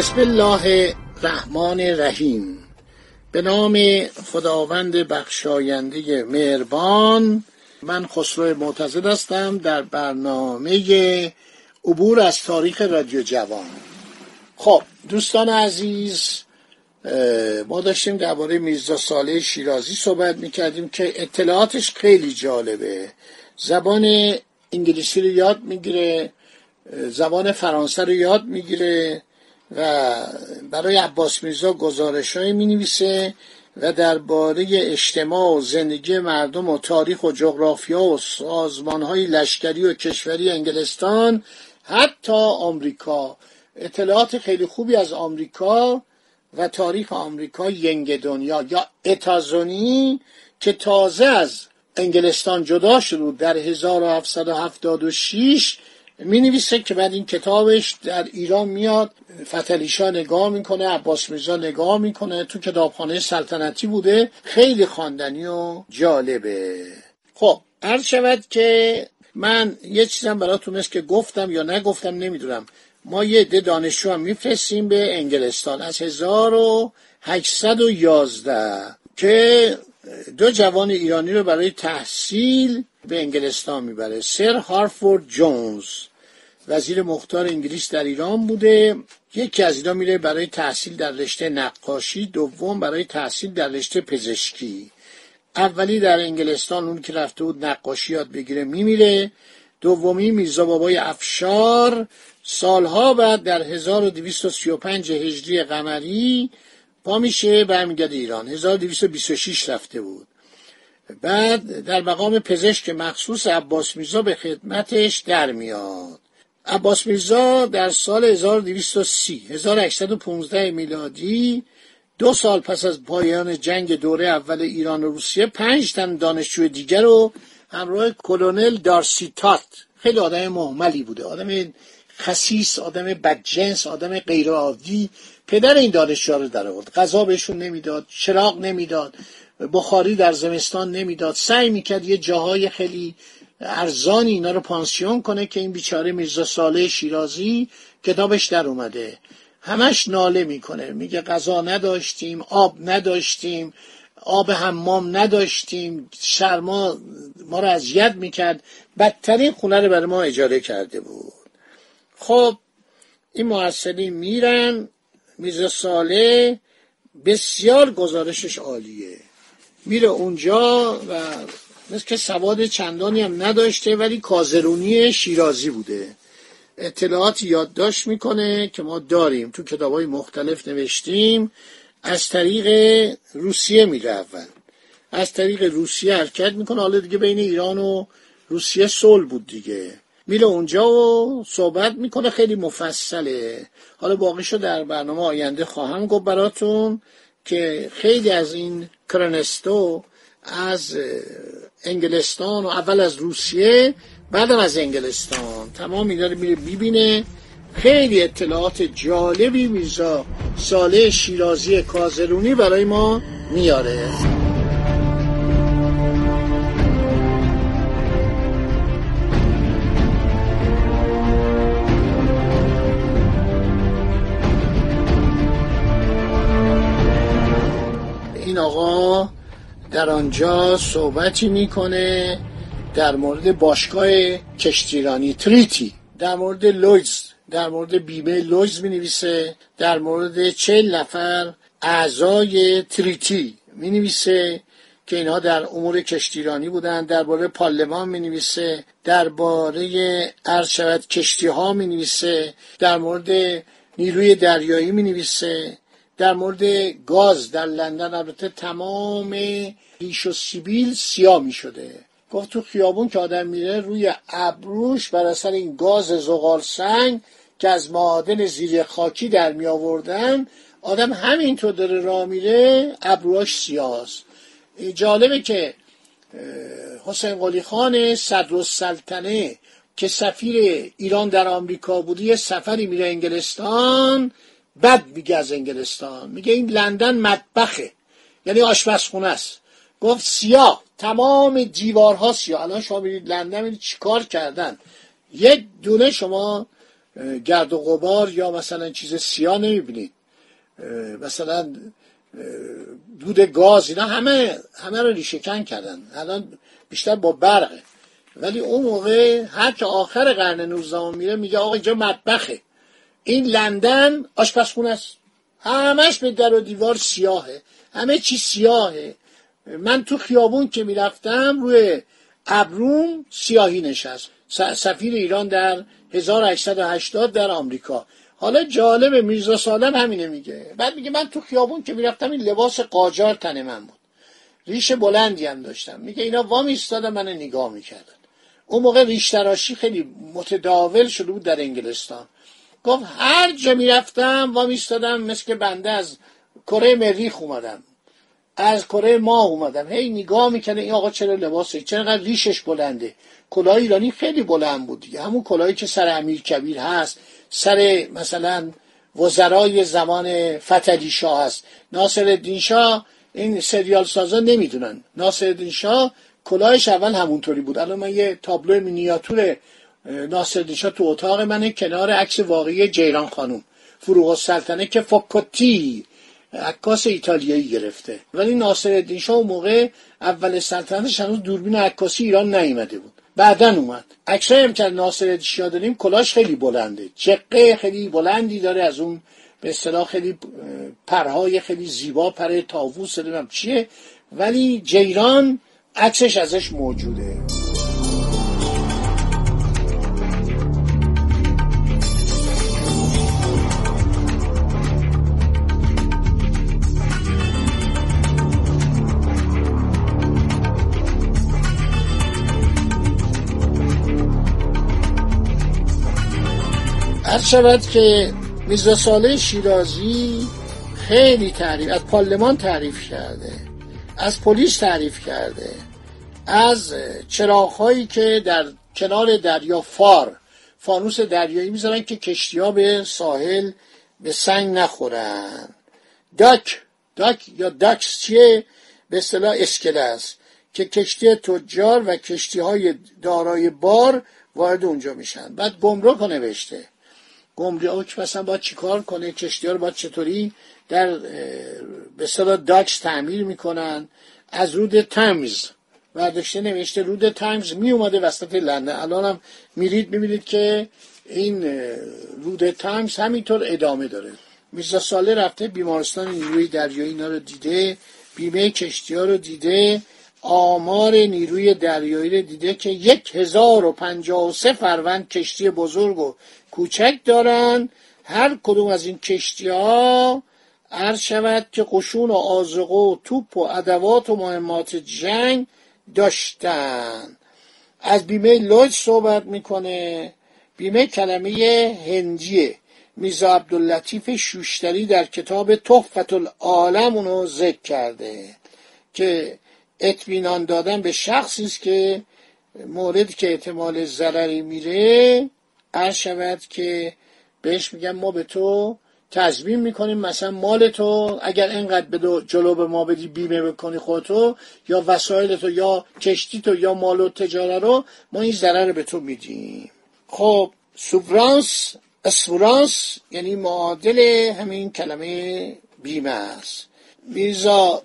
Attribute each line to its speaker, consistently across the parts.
Speaker 1: بسم الله الرحمن الرحیم. به نام خداوند بخشاینده مهربان من خسرو معتزد هستم در برنامه عبور از تاریخ رادیو جوان. خب دوستان عزیز ما داشتیم درباره میرزا صالح شیرازی صحبت می‌کردیم که اطلاعاتش خیلی جالبه. زبان انگلیسی رو یاد می‌گیره زبان فرانسه رو یاد می‌گیره. و برای عباس میرزا گزارش های می نویسه و درباره اجتماع و زندگی مردم و تاریخ و جغرافیا و سازمان های لشکری و کشوری انگلستان حتی آمریکا. اطلاعات خیلی خوبی از آمریکا و تاریخ آمریکا ینگ دنیا یا اتازونی که تازه از انگلستان جدا شد در 1776 می نویسه که بعد این کتابش در ایران میاد فتلیشا نگاه می‌کنه عباس میرزا نگاه می‌کنه تو کتابخانه سلطنتی بوده. خیلی خواندنی و جالبه. خب عرض شود که من یه چیزم براتون است که گفتم یا نگفتم نمی‌دونم. ما یه عده دانشجو هم میفرستیم به انگلستان. از 1811 که دو جوان ایرانی رو برای تحصیل به انگلستان می‌بره. سر هارفورد جونز. وزیر مختار انگلیس در ایران بوده. یکی از اینا میره برای تحصیل در رشته نقاشی دوم برای تحصیل در رشته پزشکی. اولی در انگلستان اون که رفته بود نقاشی یاد بگیره میمیره. دومی میرزا بابای افشار. سالها بعد در 1235 هجری قمری پا میشه برمیگرده ایران. 1226 رفته بود. بعد در مقام پزشک مخصوص عباس میرزا به خدمتش در میاد. عباس میرزا در سال 1230 1815 میلادی دو سال پس از پایان جنگ دوره اول ایران و روسیه پنج تن دانشجوی دیگر رو همراه کلونل دارسیتات خیلی آدم محملی بوده آدم خسیس آدم بدجنس آدم غیرعادی. پدر این دانشجو رو در آورد. غذا بهشون نمی‌داد چراغ نمی‌داد بخاری در زمستان نمی‌داد. سعی می‌کرد یه جاهای خیلی ارزانی اینا رو پانسیون کنه که این بیچاره میرزا صالح شیرازی کتابش در اومده. همش ناله می‌کنه. میگه غذا نداشتیم آب نداشتیم آب حمام نداشتیم شرما ما رو اذیت می‌کرد. بدترین خونه رو برای ما اجاره کرده بود. خب این محصلین میرن میرزا صالح بسیار گزارشش عالیه. میره اونجا و مثل که سواد چندانی هم نداشته ولی کازرونی شیرازی بوده. اطلاعات یادداشت می‌کنه که ما داریم. تو کتاب های مختلف نوشتیم. از طریق روسیه میره اول. از طریق روسیه حرکت می‌کنه. حالا دیگه بین ایران و روسیه صلح بود دیگه. میره اونجا و صحبت می‌کنه. خیلی مفصله. حالا باقیشو در برنامه آینده خواهم گفت براتون که خیلی از این کرنستو از انگلستان و اول از روسیه بعدم از انگلستان. تمام اینا رو میره ببینه خیلی اطلاعات جالبی میرزا ساله شیرازی کازرونی برای ما میاره. این آقا در آنجا صحبتی می‌کنه در مورد باشگاه کشتیرانی تریتی در مورد لویدز در مورد بیمه لویدز می نویسه در مورد چهل نفر اعضای ترینیتی می نویسه که اینها در امور کشتیرانی بودند درباره پارلمان می نویسه درباره عرض شود کشتی ها می نویسه در مورد نیروی دریایی می نویسه در مورد گاز در لندن البته تمام ریش و سیبیل سیاه می شده. گفت تو خیابون که آدم میره روی ابروش بر اثر این گاز زغال سنگ که از معادن زیر خاکی در می آوردن آدم همینطور داره راه میره ابروهاش سیاست جالبه که حسین قلی خان صدر السلطنه که سفیر ایران در آمریکا بودی یه سفری میره انگلستان بد میگه از انگلستان. میگه این لندن مطبخه. یعنی آشپزخونه است. گفت سیاه. تمام دیوارها سیاه. الان شما میرید لندن میرید چیکار کردن. یک دونه شما گرد و غبار یا مثلا چیز سیاه نمی‌بینید. مثلا دود گاز اینا همه همه رو ریشهکن کردن. الان بیشتر با برقه. ولی اون موقع هر که آخر قرن 19 میره میگه آقا اینجا مطبخه. این لندن آشپزخونه است. همش به در و دیوار سیاهه. همه چی سیاهه. من تو خیابون که می‌رفتم روی ابروم سیاهی نشست. سفیر ایران در 1880 در آمریکا. حالا جالب میرزا سالم همینه میگه. بعد میگه من تو خیابون که می‌رفتم این لباس قاجار تن من بود. ریش بلندی هم داشتم. میگه اینا وام ایستادن من نگاه می‌کردن. اون موقع ریش تراشی خیلی متداول شده بود در انگلستان. گفت هر جا می‌رفتم وام ایستادم مثل که بنده از کره مریخ اومدم. از کره ما اومدم. هی نگاه می‌کنه این آقا چرا لباسه؟ چرا ریشش بلنده. کلاه ایرانی خیلی بلند بود دیگه. همون کلاهی که سر امیر کبیر هست سر مثلا وزرای زمان فتلی شاه هست. ناصر الدین شاه این سریال سازا نمی‌دونن. ناصر الدین شاه کلاهش اول همونطوری بود. الان من یه تابلو مینیاتور ناصر الدین شاه تو اتاق منه کنار عکس واقعی جیران خانوم. فروغ السلطنه که فوکوتی عکاس ایتالیایی گرفته. ولی ناصر شاه اون موقع اول سلطنتش هنوز دوربین عکاسی ایران نیومده بود. بعدا اومد. عکسایی هم که ناصر داریم کلاش خیلی بلنده. چقه خیلی بلندی داره از اون به اصطلاح خیلی پرهای خیلی زیبا پر تاووس نمی‌دونم چیه. ولی جیران عکسش ازش موجوده. شود که میرزا ساله شیرازی خیلی تعریف از پارلمان تعریف کرده از پلیس تعریف کرده از چراغهایی که در کنار دریا فار فانوس دریایی می‌ذارن که کشتی ها به ساحل به سنگ نخورن. dock dock یا docks چیه؟ به اصطلاح اسکله است که کشتی تجار و کشتی های دارای بار وارد اونجا میشن. بعد گمرک نوشته. گمرک مثلا باید چیکار کنه کشتی ها رو باید چطوری در به اصطلاح docks تعمیر می‌کنن. از رود تمز برداشته نوشته رود تایمز می اومده وسط لندن. الان هم میرید می‌بینید که این رود تایمز همینطور ادامه داره. میرزا صالح رفته بیمارستان نیروی دریایی اینا رو دیده بیمه کشتی ها رو دیده آمار نیروی دریایی رو دیده که یک هزار و پنجاه و سه فروند کشتی بزرگ و کوچک دارن. هر کدوم از این کشتی ها عرض شود که قشون و آزقه و توپ و ادوات و مهمات جنگ داشتن. از بیمه لوج صحبت می‌کنه. بیمه کلمه هندیه. میزا عبداللطیف شوشتری در کتاب تحفت العالم اونو ذکر کرده که اطمینان دادن به شخصی است که مورد که احتمال ضرری میره عرض شود که بهش میگن ما به تو تضمین می‌کنیم. مثلا مال تو اگر اینقدر به جلو به ما بدی بیمه بکنی خودتو یا وسایل تو یا کشتی تو یا مال و تجاره رو ما این ضرر رو به تو میدیم. خب سوبرانس اسفورانس یعنی معادل همین کلمه بیمه است. میرزا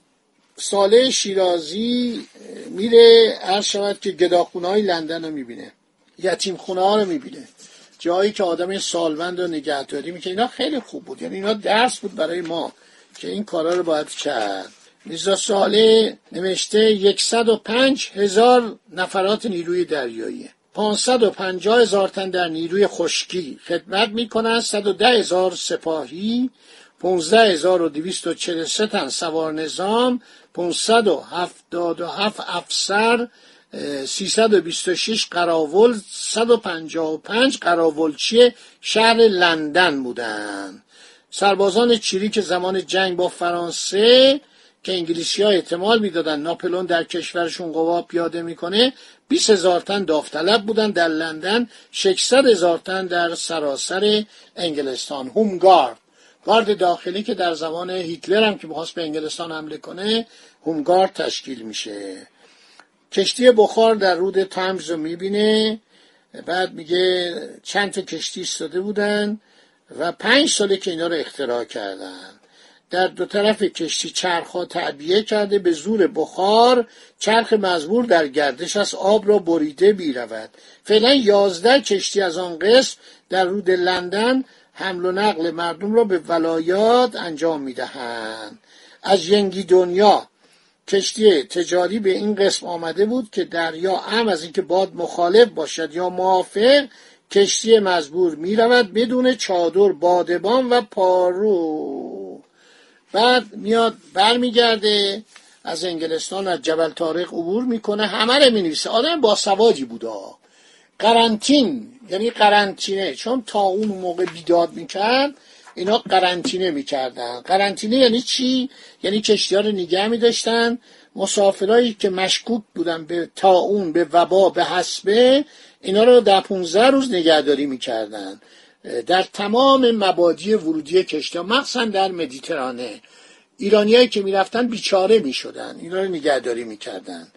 Speaker 1: ساله شیرازی میره هر شود که گداخونه های لندن رو می‌بینه. یتیم خونه ها رو می‌بینه. جایی که آدم سالمند رو نگهداری می‌کنه. اینا خیلی خوب بود. یعنی اینا درس بود برای ما که این کارا رو باید کرد. میرزا ساله نوشته 105 هزار نفرات نیروی دریایی. 550 هزار تن در نیروی خشکی خدمت می‌کنن. 110 هزار سپاهی. 15243 تن سوار نظام. 577 افسر. 326 قراول 155 قراولچی شهر لندن بودن. سربازان چیری که زمان جنگ با فرانسه که انگلیسی ها احتمال می‌دادن ناپلون در کشورشون قوا پیاده می‌کنه 20 هزار تن داوطلب بودن در لندن 600 هزار تن در سراسر انگلستان. هومگارد. گارد داخلی که در زمان هیتلر هم که می‌خواست به انگلستان حمله کنه هومگارد تشکیل میشه. کشتی بخار در رود تمز رو می‌بینه. بعد میگه چند تا کشتی استاده بودن و پنج ساله که اینا رو اختراع کردن. در دو طرف کشتی چرخها تعبیه کرده به زور بخار چرخ مزبور در گردش از آب را بریده بیرود فعلا یازده کشتی از آن قسم در رود لندن حمل و نقل مردم را به ولایات انجام می‌دهند. از ینگی دنیا کشتی تجاری به این قسم آمده بود که دریا هم از اینکه باد مخالف باشد یا موافق کشتی مزبور می رود بدون چادر بادبان و پارو. بعد میاد برمیگرده از انگلستان از جبل تاریخ عبور می‌کنه. همه رو می‌نویسه. آدم با سوادی بوده قرنطین یعنی قرنطینه. چون تا اون موقع بیداد می‌کرد اینا قرنطینه می‌کردن. قرنطینه یعنی چی؟ یعنی کشتی ها رو نگه میداشتن مسافرایی که مشکوک بودن به تاون به وبا به حسبه اینا رو در 15 روز نگهداری می‌کردن. در تمام مبادی ورودی کشتی مخصوصا در مدیترانه. ایرانیایی که می‌رفتن بیچاره می‌شدن. اینا رو نگهداری می‌کردن.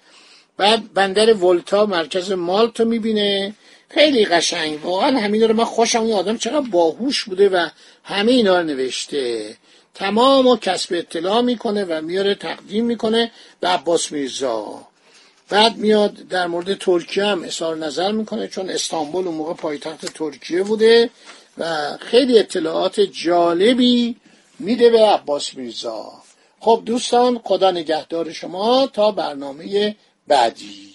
Speaker 1: بعد بندر ولتا مرکز مالتو می‌بینه. خیلی قشنگ. واقعا همین رو من خوشم این آدم چقدر باهوش بوده و همه اینا رو نوشته. تمام و کسب اطلاع می‌کنه و میاره تقدیم می‌کنه به عباس میرزا. بعد میاد در مورد ترکیه هم اظهار نظر می‌کنه چون استانبول اون موقع پایتخت ترکیه بوده و خیلی اطلاعات جالبی میده به عباس میرزا. خب دوستان خدا نگهدار شما تا برنامه بعدی.